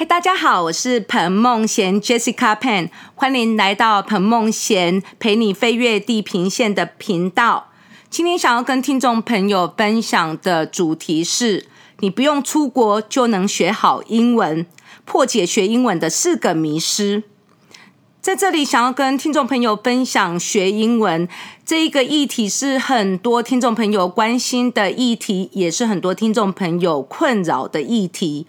嗨，大家好，我是彭梦贤 Jessica Pan，欢迎来到彭梦贤陪你飞越地平线的频道。今天想要跟听众朋友分享的主题是：你不用出国就能学好英文，破解学英文的四个迷失。在这里，想要跟听众朋友分享学英文这一个议题，是很多听众朋友关心的议题，也是很多听众朋友困扰的议题，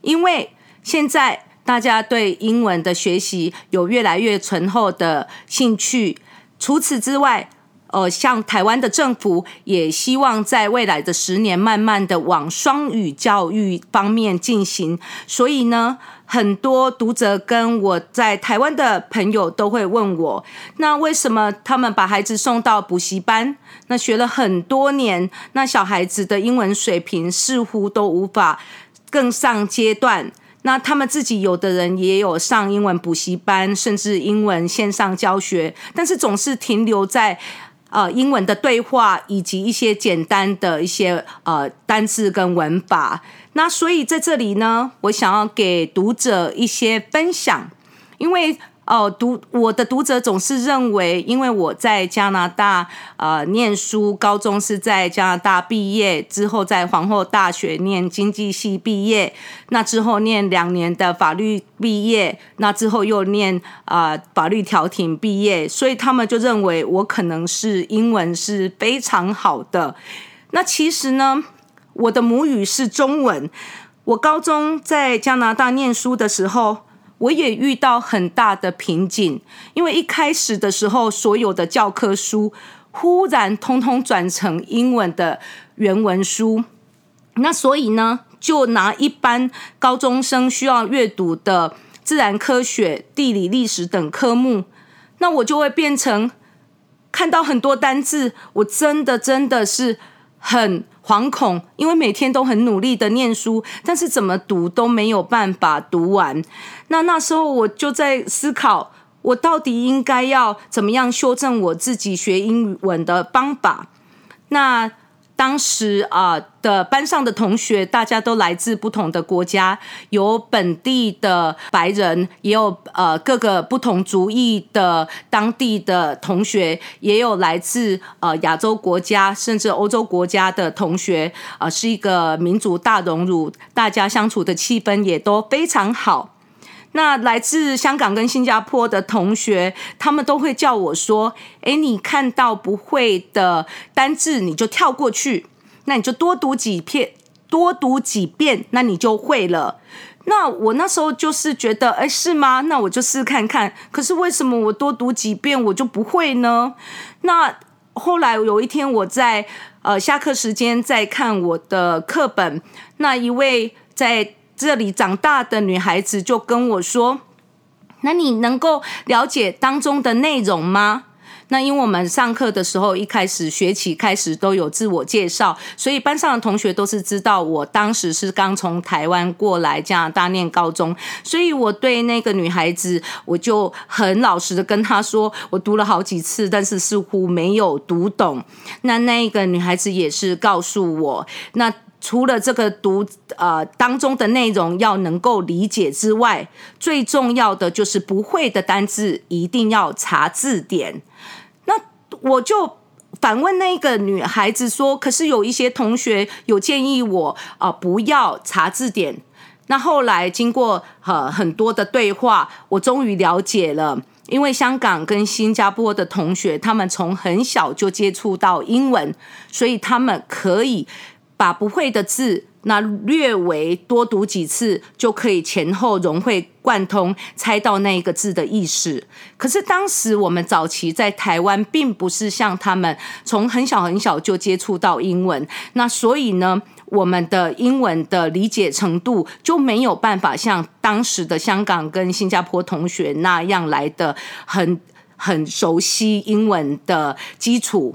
因为。现在大家对英文的学习有越来越醇厚的兴趣。除此之外，呃，像台湾的政府也希望在未来的十年，慢慢的往双语教育方面进行。所以呢，很多读者跟我在台湾的朋友都会问我：那为什么他们把孩子送到补习班？那学了很多年，那小孩子的英文水平似乎都无法更上阶段。那他们自己有的人也有上英文补习班，甚至英文线上教学，但是总是停留在呃英文的对话以及一些简单的一些呃单字跟文法。那所以在这里呢，我想要给读者一些分享，因为。哦，读我的读者总是认为，因为我在加拿大呃念书，高中是在加拿大毕业之后，在皇后大学念经济系毕业，那之后念两年的法律毕业，那之后又念啊法律调停毕业，所以他们就认为我可能是英文是非常好的。那其实呢，我的母语是中文，我高中在加拿大念书的时候。我也遇到很大的瓶颈，因为一开始的时候，所有的教科书忽然通通转成英文的原文书，那所以呢，就拿一般高中生需要阅读的自然科学、地理、历史等科目，那我就会变成看到很多单字，我真的真的是很。惶恐，因为每天都很努力的念书，但是怎么读都没有办法读完。那那时候我就在思考，我到底应该要怎么样修正我自己学英文的方法？那。当时啊的班上的同学，大家都来自不同的国家，有本地的白人，也有呃各个不同族裔的当地的同学，也有来自呃亚洲国家甚至欧洲国家的同学，啊是一个民族大融炉，大家相处的气氛也都非常好。那来自香港跟新加坡的同学，他们都会叫我说：“哎，你看到不会的单字，你就跳过去，那你就多读几篇，多读几遍，那你就会了。”那我那时候就是觉得：“哎，是吗？那我就试看看。”可是为什么我多读几遍我就不会呢？那后来有一天我在呃下课时间在看我的课本，那一位在。这里长大的女孩子就跟我说：“那你能够了解当中的内容吗？”那因为我们上课的时候，一开始学期开始都有自我介绍，所以班上的同学都是知道我当时是刚从台湾过来加拿大念高中，所以我对那个女孩子，我就很老实的跟她说，我读了好几次，但是似乎没有读懂。那那个女孩子也是告诉我，那。除了这个读呃当中的内容要能够理解之外，最重要的就是不会的单字一定要查字典。那我就反问那个女孩子说：“可是有一些同学有建议我啊，不要查字典。”那后来经过呃很多的对话，我终于了解了，因为香港跟新加坡的同学，他们从很小就接触到英文，所以他们可以。把不会的字，那略微多读几次，就可以前后融会贯通，猜到那一个字的意思。可是当时我们早期在台湾，并不是像他们从很小很小就接触到英文，那所以呢，我们的英文的理解程度就没有办法像当时的香港跟新加坡同学那样来的很很熟悉英文的基础。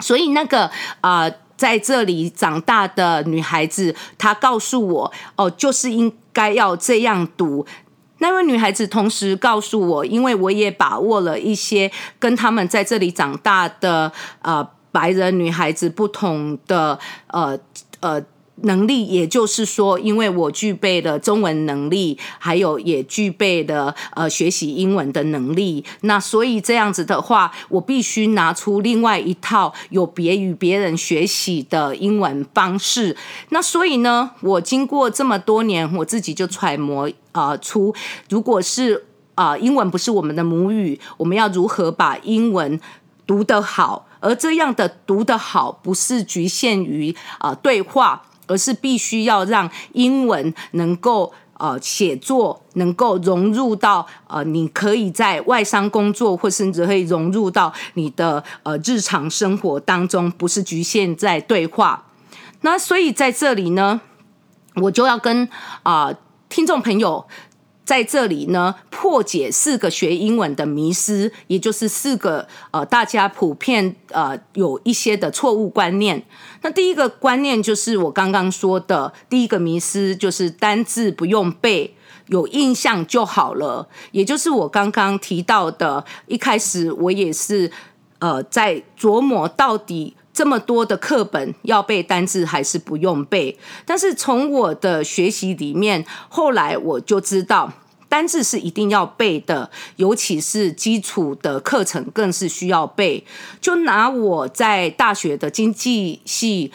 所以那个啊。在这里长大的女孩子，她告诉我：“哦，就是应该要这样读。”那位女孩子同时告诉我，因为我也把握了一些跟他们在这里长大的呃白人女孩子不同的呃呃能力，也就是说，因为我具备了中文能力，还有也具备了呃学习英文的能力，那所以这样子的话，我必须拿出另外一套有别于别人学习的英文方式。那所以呢，我经过这么多年，我自己就揣摩啊出，如果是啊英文不是我们的母语，我们要如何把英文读得好？而这样的读得好，不是局限于啊对话。而是必须要让英文能够呃写作能够融入到呃你可以在外商工作，或甚至可以融入到你的呃日常生活当中，不是局限在对话。那所以在这里呢，我就要跟啊听众朋友。在这里呢，破解四个学英文的迷思，也就是四个呃大家普遍呃有一些的错误观念。那第一个观念就是我刚刚说的第一个迷思，就是单字不用背，有印象就好了。也就是我刚刚提到的，一开始我也是呃在琢磨到底这么多的课本要背单字还是不用背。但是从我的学习里面，后来我就知道。单字是一定要背的，尤其是基础的课程更是需要背。就拿我在大学的经济系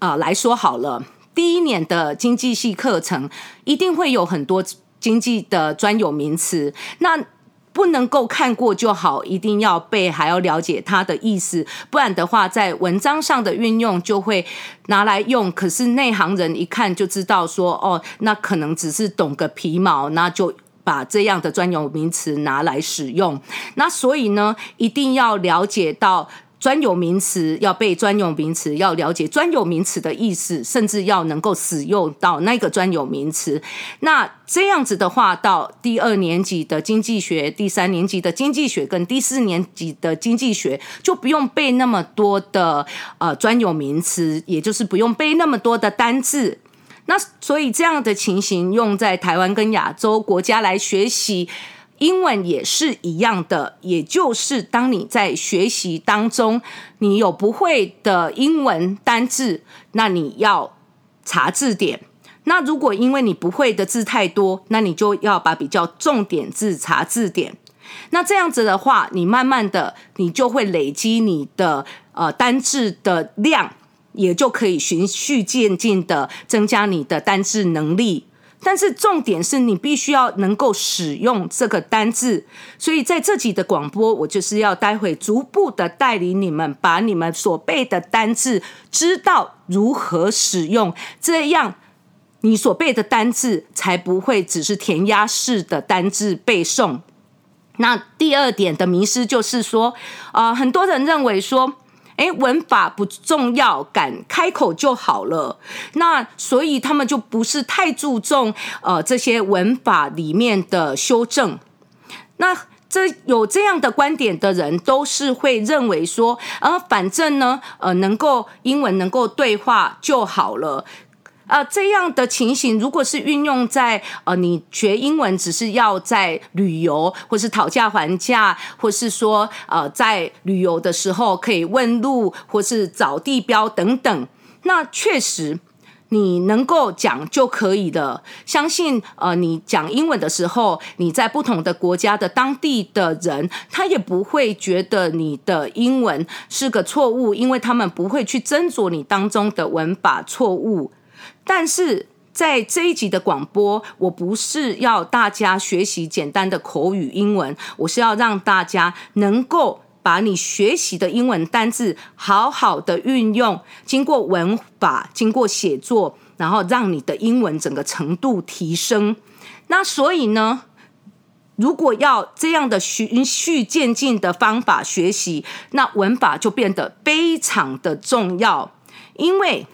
啊来说好了，第一年的经济系课程一定会有很多经济的专有名词，那不能够看过就好，一定要背，还要了解它的意思，不然的话，在文章上的运用就会拿来用。可是内行人一看就知道说，哦，那可能只是懂个皮毛，那就。把这样的专有名词拿来使用，那所以呢，一定要了解到专有名词，要背专有名词，要了解专有名词的意思，甚至要能够使用到那个专有名词。那这样子的话，到第二年级的经济学、第三年级的经济学跟第四年级的经济学，就不用背那么多的呃专有名词，也就是不用背那么多的单字。那所以这样的情形用在台湾跟亚洲国家来学习英文也是一样的，也就是当你在学习当中，你有不会的英文单字，那你要查字典。那如果因为你不会的字太多，那你就要把比较重点字查字典。那这样子的话，你慢慢的你就会累积你的呃单字的量。也就可以循序渐进的增加你的单字能力，但是重点是你必须要能够使用这个单字。所以在这集的广播，我就是要待会逐步的带领你们，把你们所背的单字知道如何使用，这样你所背的单字才不会只是填鸭式的单字背诵。那第二点的迷失就是说，啊，很多人认为说。哎，文法不重要，敢开口就好了。那所以他们就不是太注重呃这些文法里面的修正。那这有这样的观点的人，都是会认为说，呃，反正呢，呃，能够英文能够对话就好了。呃，这样的情形，如果是运用在呃，你学英文只是要在旅游，或是讨价还价，或是说呃，在旅游的时候可以问路，或是找地标等等，那确实你能够讲就可以的。相信呃，你讲英文的时候，你在不同的国家的当地的人，他也不会觉得你的英文是个错误，因为他们不会去斟酌你当中的文法错误。但是在这一集的广播，我不是要大家学习简单的口语英文，我是要让大家能够把你学习的英文单字好好的运用，经过文法，经过写作，然后让你的英文整个程度提升。那所以呢，如果要这样的循序渐进的方法学习，那文法就变得非常的重要，因为。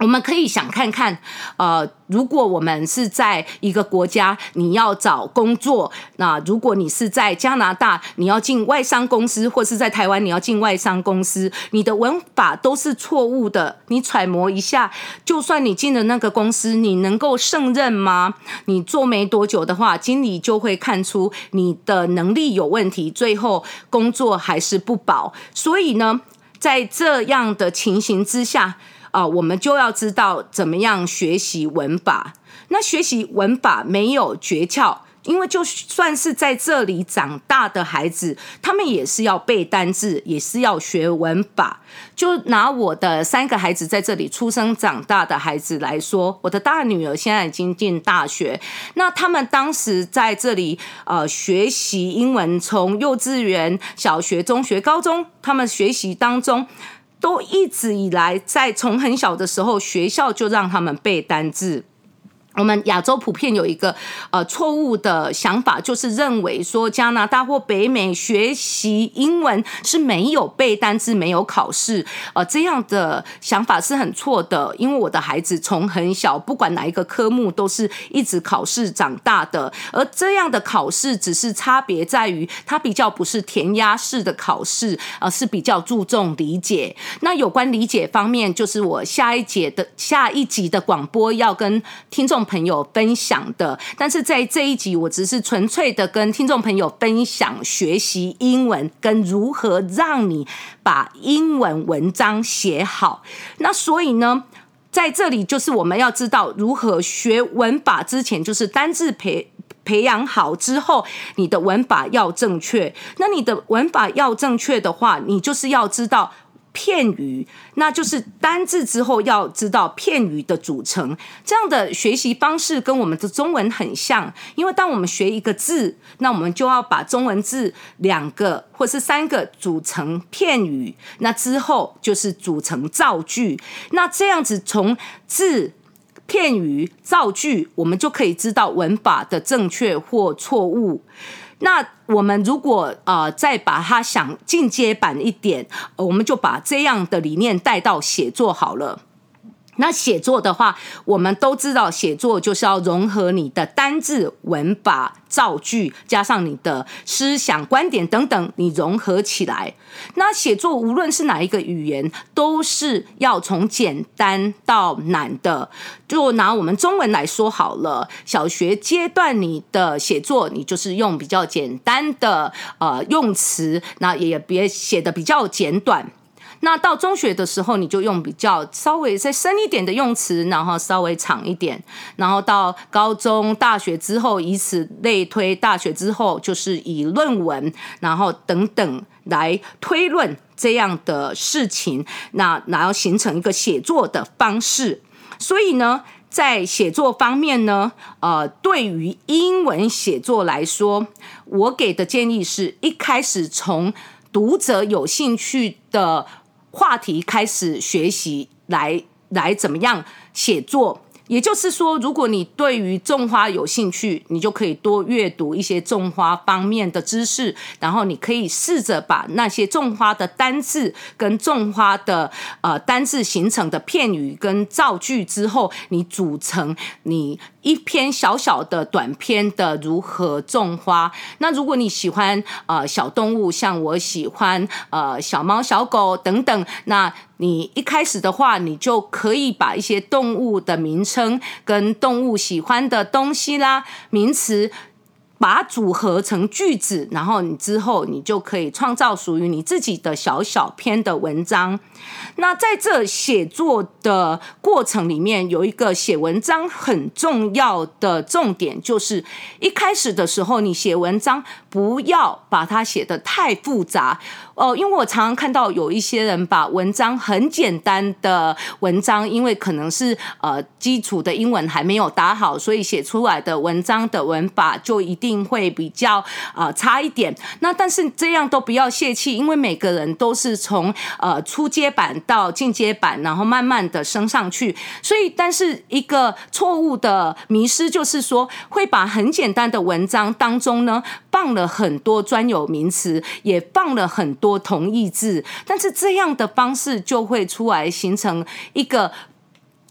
我们可以想看看，呃，如果我们是在一个国家，你要找工作，那如果你是在加拿大，你要进外商公司，或是在台湾你要进外商公司，你的文法都是错误的。你揣摩一下，就算你进了那个公司，你能够胜任吗？你做没多久的话，经理就会看出你的能力有问题，最后工作还是不保。所以呢，在这样的情形之下。啊，我们就要知道怎么样学习文法。那学习文法没有诀窍。因为就算是在这里长大的孩子，他们也是要背单字，也是要学文法。就拿我的三个孩子在这里出生长大的孩子来说，我的大女儿现在已经进大学，那他们当时在这里呃学习英文，从幼稚园、小学、中学、高中，他们学习当中都一直以来在从很小的时候，学校就让他们背单字。我们亚洲普遍有一个呃错误的想法，就是认为说加拿大或北美学习英文是没有背单词、没有考试，呃，这样的想法是很错的。因为我的孩子从很小，不管哪一个科目，都是一直考试长大的。而这样的考试只是差别在于，它比较不是填鸭式的考试，而是比较注重理解。那有关理解方面，就是我下一节的下一集的广播要跟听众。朋友分享的，但是在这一集，我只是纯粹的跟听众朋友分享学习英文跟如何让你把英文文章写好。那所以呢，在这里就是我们要知道如何学文法之前，就是单字培培养好之后，你的文法要正确。那你的文法要正确的话，你就是要知道。片语，那就是单字之后要知道片语的组成。这样的学习方式跟我们的中文很像，因为当我们学一个字，那我们就要把中文字两个或是三个组成片语，那之后就是组成造句。那这样子从字、片语、造句，我们就可以知道文法的正确或错误。那我们如果呃再把它想进阶版一点，我们就把这样的理念带到写作好了。那写作的话，我们都知道，写作就是要融合你的单字、文法、造句，加上你的思想、观点等等，你融合起来。那写作无论是哪一个语言，都是要从简单到难的。就拿我们中文来说好了，小学阶段你的写作，你就是用比较简单的呃用词，那也别写的比较简短。那到中学的时候，你就用比较稍微再深一点的用词，然后稍微长一点。然后到高中、大学之后，以此类推，大学之后就是以论文，然后等等来推论这样的事情，那然后形成一个写作的方式。所以呢，在写作方面呢，呃，对于英文写作来说，我给的建议是一开始从读者有兴趣的。话题开始学习，来来怎么样写作？也就是说，如果你对于种花有兴趣，你就可以多阅读一些种花方面的知识，然后你可以试着把那些种花的单字跟种花的呃单字形成的片语跟造句之后，你组成你。一篇小小的短篇的如何种花。那如果你喜欢呃小动物，像我喜欢呃小猫、小狗等等，那你一开始的话，你就可以把一些动物的名称跟动物喜欢的东西啦，名词。把它组合成句子，然后你之后你就可以创造属于你自己的小小篇的文章。那在这写作的过程里面，有一个写文章很重要的重点，就是一开始的时候，你写文章不要把它写得太复杂。哦，因为我常常看到有一些人把文章很简单的文章，因为可能是呃基础的英文还没有打好，所以写出来的文章的文法就一定会比较呃差一点。那但是这样都不要泄气，因为每个人都是从呃初阶版到进阶版，然后慢慢的升上去。所以，但是一个错误的迷失就是说，会把很简单的文章当中呢放了很多专有名词，也放了很多。多同义字，但是这样的方式就会出来形成一个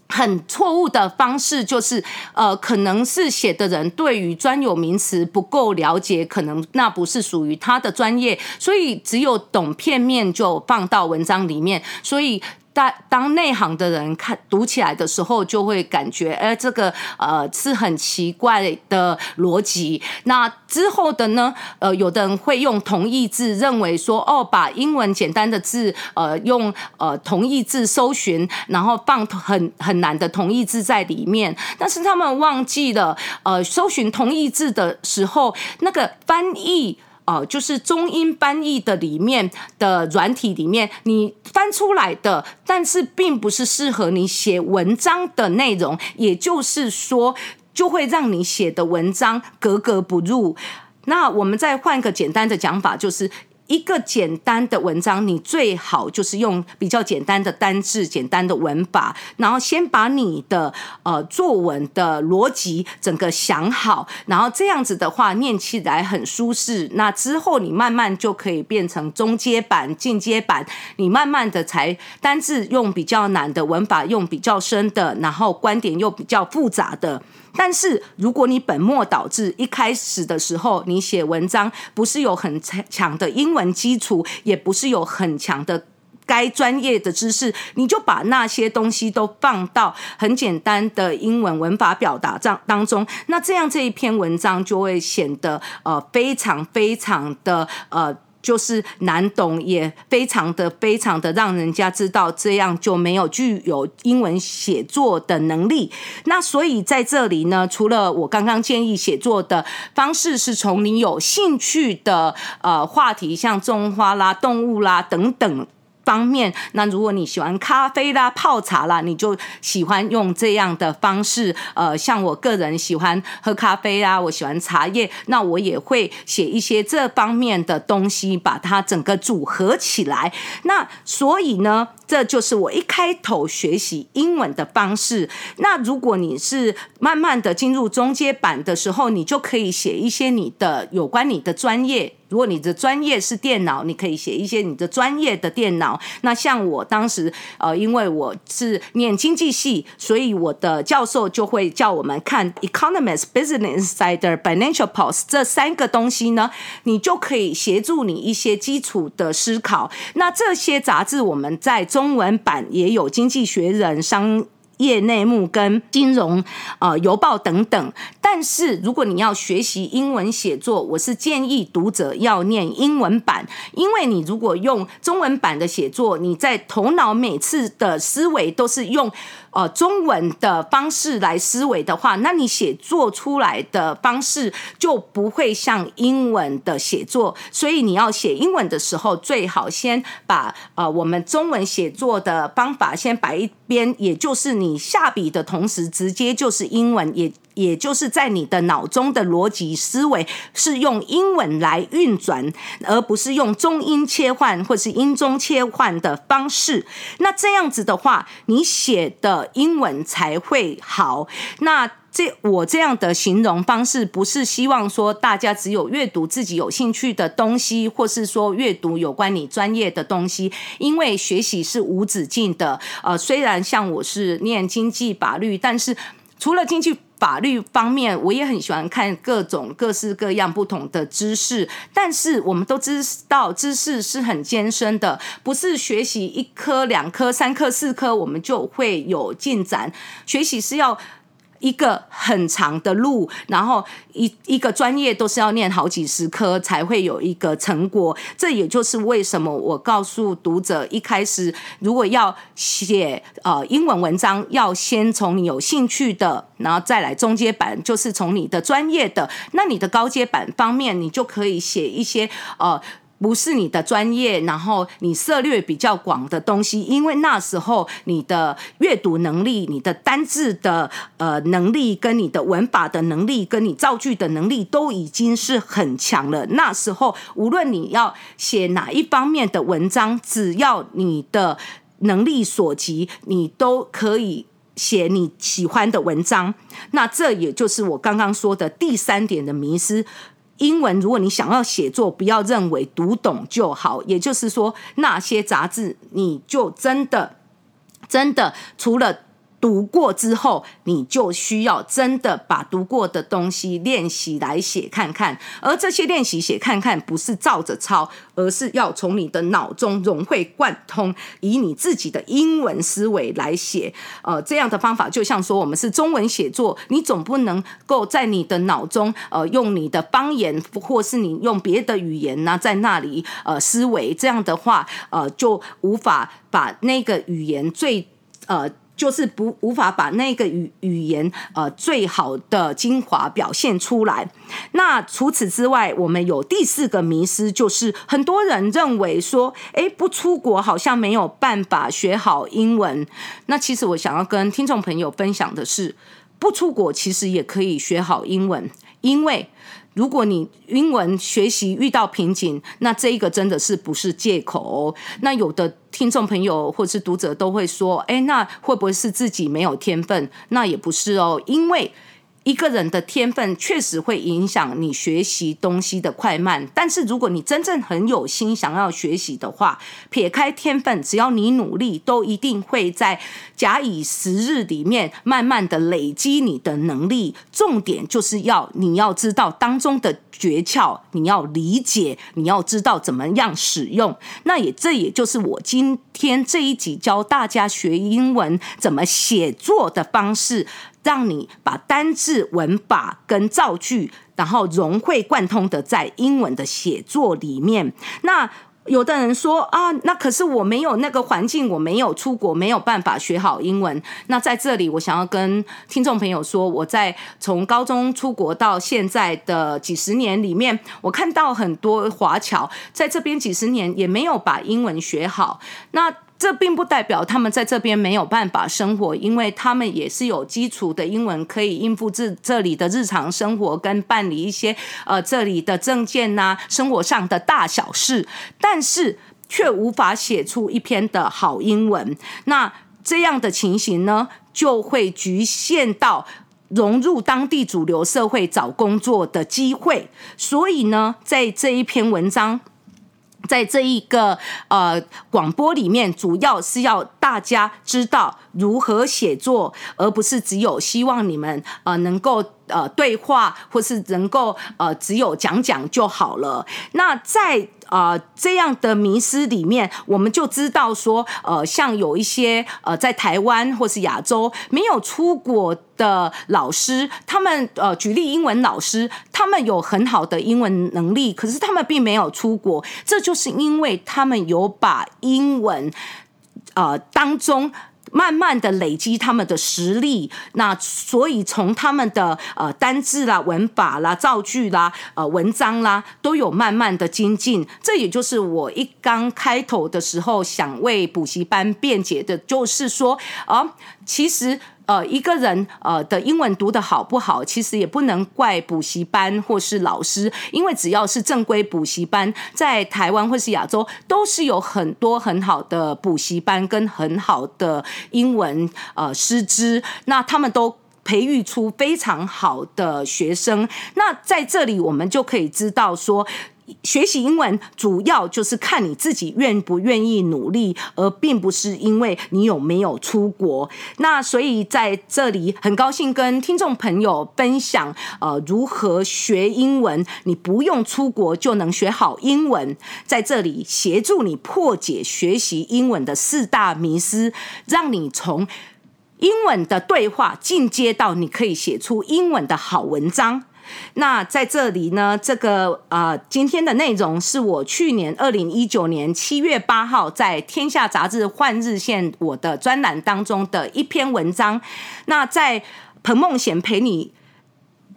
很错误的方式，就是呃，可能是写的人对于专有名词不够了解，可能那不是属于他的专业，所以只有懂片面就放到文章里面，所以。当当内行的人看读起来的时候，就会感觉，哎，这个呃是很奇怪的逻辑。那之后的呢，呃，有的人会用同义字，认为说，哦，把英文简单的字，呃，用呃同义字搜寻，然后放很很难的同义字在里面。但是他们忘记了，呃，搜寻同义字的时候，那个翻译。哦，就是中英翻译的里面的软体里面，你翻出来的，但是并不是适合你写文章的内容，也就是说，就会让你写的文章格格不入。那我们再换个简单的讲法，就是。一个简单的文章，你最好就是用比较简单的单字、简单的文法，然后先把你的呃作文的逻辑整个想好，然后这样子的话念起来很舒适。那之后你慢慢就可以变成中阶版、进阶版，你慢慢的才单字用比较难的文法，用比较深的，然后观点又比较复杂的。但是，如果你本末倒置，一开始的时候你写文章不是有很强的英文基础，也不是有很强的该专业的知识，你就把那些东西都放到很简单的英文文法表达当当中，那这样这一篇文章就会显得呃非常非常的呃。就是难懂，也非常的非常的让人家知道，这样就没有具有英文写作的能力。那所以在这里呢，除了我刚刚建议写作的方式是从你有兴趣的呃话题，像种花啦、动物啦等等。方面，那如果你喜欢咖啡啦、泡茶啦，你就喜欢用这样的方式。呃，像我个人喜欢喝咖啡啊，我喜欢茶叶，那我也会写一些这方面的东西，把它整个组合起来。那所以呢？这就是我一开头学习英文的方式。那如果你是慢慢的进入中阶版的时候，你就可以写一些你的有关你的专业。如果你的专业是电脑，你可以写一些你的专业的电脑。那像我当时，呃，因为我是念经济系，所以我的教授就会叫我们看《Economist》《Business Insider》《Financial Post》这三个东西呢，你就可以协助你一些基础的思考。那这些杂志我们在。中中文版也有《经济学人》商业内幕跟金融呃邮报等等，但是如果你要学习英文写作，我是建议读者要念英文版，因为你如果用中文版的写作，你在头脑每次的思维都是用。呃，中文的方式来思维的话，那你写作出来的方式就不会像英文的写作。所以你要写英文的时候，最好先把呃我们中文写作的方法先摆一边，也就是你下笔的同时，直接就是英文也。也就是在你的脑中的逻辑思维是用英文来运转，而不是用中英切换或是英中切换的方式。那这样子的话，你写的英文才会好。那这我这样的形容方式，不是希望说大家只有阅读自己有兴趣的东西，或是说阅读有关你专业的东西，因为学习是无止境的。呃，虽然像我是念经济法律，但是除了经济。法律方面，我也很喜欢看各种各式各样不同的知识，但是我们都知道，知识是很艰深的，不是学习一科、两科、三科、四科，我们就会有进展。学习是要。一个很长的路，然后一一个专业都是要念好几十科才会有一个成果。这也就是为什么我告诉读者，一开始如果要写呃英文文章，要先从你有兴趣的，然后再来中阶版，就是从你的专业的。那你的高阶版方面，你就可以写一些呃。不是你的专业，然后你涉略比较广的东西，因为那时候你的阅读能力、你的单字的呃能力、跟你的文法的能力、跟你造句的能力都已经是很强了。那时候无论你要写哪一方面的文章，只要你的能力所及，你都可以写你喜欢的文章。那这也就是我刚刚说的第三点的迷失。英文，如果你想要写作，不要认为读懂就好。也就是说，那些杂志，你就真的、真的除了读过之后，你就需要真的把读过的东西练习来写看看。而这些练习写看看，不是照着抄，而是要从你的脑中融会贯通，以你自己的英文思维来写。呃，这样的方法就像说，我们是中文写作，你总不能够在你的脑中，呃，用你的方言或是你用别的语言呢，在那里呃思维。这样的话，呃，就无法把那个语言最呃。就是不无法把那个语语言呃最好的精华表现出来。那除此之外，我们有第四个迷思，就是很多人认为说，哎，不出国好像没有办法学好英文。那其实我想要跟听众朋友分享的是，不出国其实也可以学好英文，因为。如果你英文学习遇到瓶颈，那这一个真的是不是借口？那有的听众朋友或是读者都会说：“哎，那会不会是自己没有天分？”那也不是哦，因为。一个人的天分确实会影响你学习东西的快慢，但是如果你真正很有心想要学习的话，撇开天分，只要你努力，都一定会在假以时日里面慢慢的累积你的能力。重点就是要你要知道当中的诀窍，你要理解，你要知道怎么样使用。那也这也就是我今天这一集教大家学英文怎么写作的方式。让你把单字、文法跟造句，然后融会贯通的在英文的写作里面。那有的人说啊，那可是我没有那个环境，我没有出国，没有办法学好英文。那在这里，我想要跟听众朋友说，我在从高中出国到现在的几十年里面，我看到很多华侨在这边几十年也没有把英文学好。那这并不代表他们在这边没有办法生活，因为他们也是有基础的英文可以应付这这里的日常生活跟办理一些呃这里的证件呐，生活上的大小事，但是却无法写出一篇的好英文。那这样的情形呢，就会局限到融入当地主流社会找工作的机会。所以呢，在这一篇文章。在这一个呃广播里面，主要是要大家知道如何写作，而不是只有希望你们呃能够呃对话，或是能够呃只有讲讲就好了。那在啊，这样的迷失里面，我们就知道说，呃，像有一些呃，在台湾或是亚洲没有出国的老师，他们呃，举例英文老师，他们有很好的英文能力，可是他们并没有出国，这就是因为他们有把英文呃当中。慢慢的累积他们的实力，那所以从他们的呃单字啦、文法啦、造句啦、呃文章啦，都有慢慢的精进。这也就是我一刚开头的时候想为补习班辩解的，就是说啊，其实。呃，一个人呃的英文读的好不好，其实也不能怪补习班或是老师，因为只要是正规补习班，在台湾或是亚洲，都是有很多很好的补习班跟很好的英文呃师资，那他们都培育出非常好的学生。那在这里，我们就可以知道说。学习英文主要就是看你自己愿不愿意努力，而并不是因为你有没有出国。那所以在这里很高兴跟听众朋友分享，呃，如何学英文，你不用出国就能学好英文。在这里协助你破解学习英文的四大迷思，让你从英文的对话进阶到你可以写出英文的好文章。那在这里呢，这个呃，今天的内容是我去年二零一九年七月八号在《天下杂志》换日线我的专栏当中的一篇文章。那在彭梦贤陪你。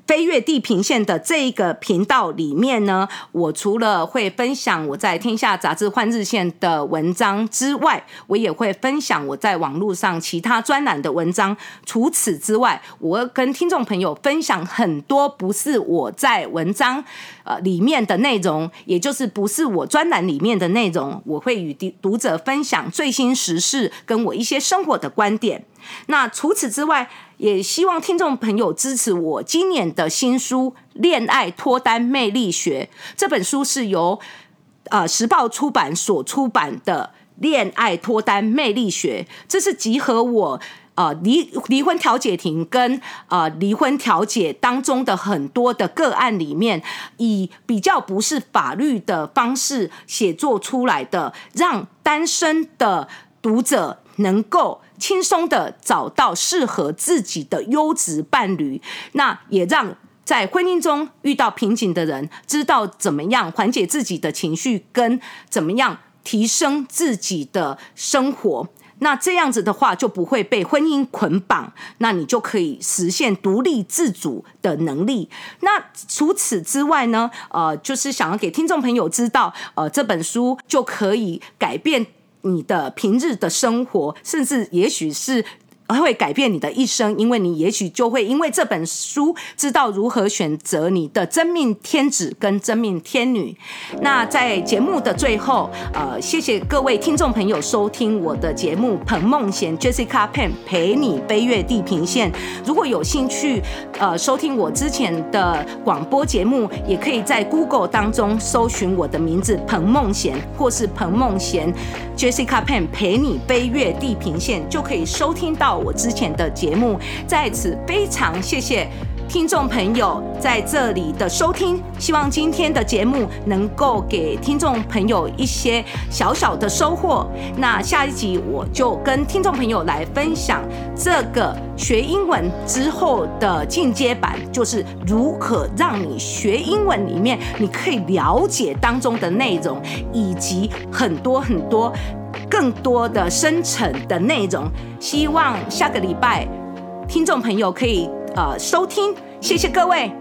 飞越地平线的这一个频道里面呢，我除了会分享我在天下杂志换日线的文章之外，我也会分享我在网络上其他专栏的文章。除此之外，我跟听众朋友分享很多不是我在文章呃里面的内容，也就是不是我专栏里面的内容。我会与读读者分享最新时事，跟我一些生活的观点。那除此之外，也希望听众朋友支持我今年的新书《恋爱脱单魅力学》这本书是由呃时报出版所出版的《恋爱脱单魅力学》，这是集合我呃离离婚调解庭跟呃离婚调解当中的很多的个案里面，以比较不是法律的方式写作出来的，让单身的读者能够轻松的找到适合自己的优质伴侣，那也让。在婚姻中遇到瓶颈的人，知道怎么样缓解自己的情绪，跟怎么样提升自己的生活。那这样子的话，就不会被婚姻捆绑，那你就可以实现独立自主的能力。那除此之外呢？呃，就是想要给听众朋友知道，呃，这本书就可以改变你的平日的生活，甚至也许是。会改变你的一生，因为你也许就会因为这本书知道如何选择你的真命天子跟真命天女。那在节目的最后，呃，谢谢各位听众朋友收听我的节目《彭梦贤 Jessica Pen 陪你飞越地平线》。如果有兴趣，呃，收听我之前的广播节目，也可以在 Google 当中搜寻我的名字彭梦贤，或是彭梦贤 Jessica Pen 陪你飞越地平线，就可以收听到。我之前的节目，在此非常谢谢听众朋友在这里的收听，希望今天的节目能够给听众朋友一些小小的收获。那下一集我就跟听众朋友来分享这个学英文之后的进阶版，就是如何让你学英文里面你可以了解当中的内容，以及很多很多。更多的深层的内容，希望下个礼拜听众朋友可以呃收听，谢谢各位。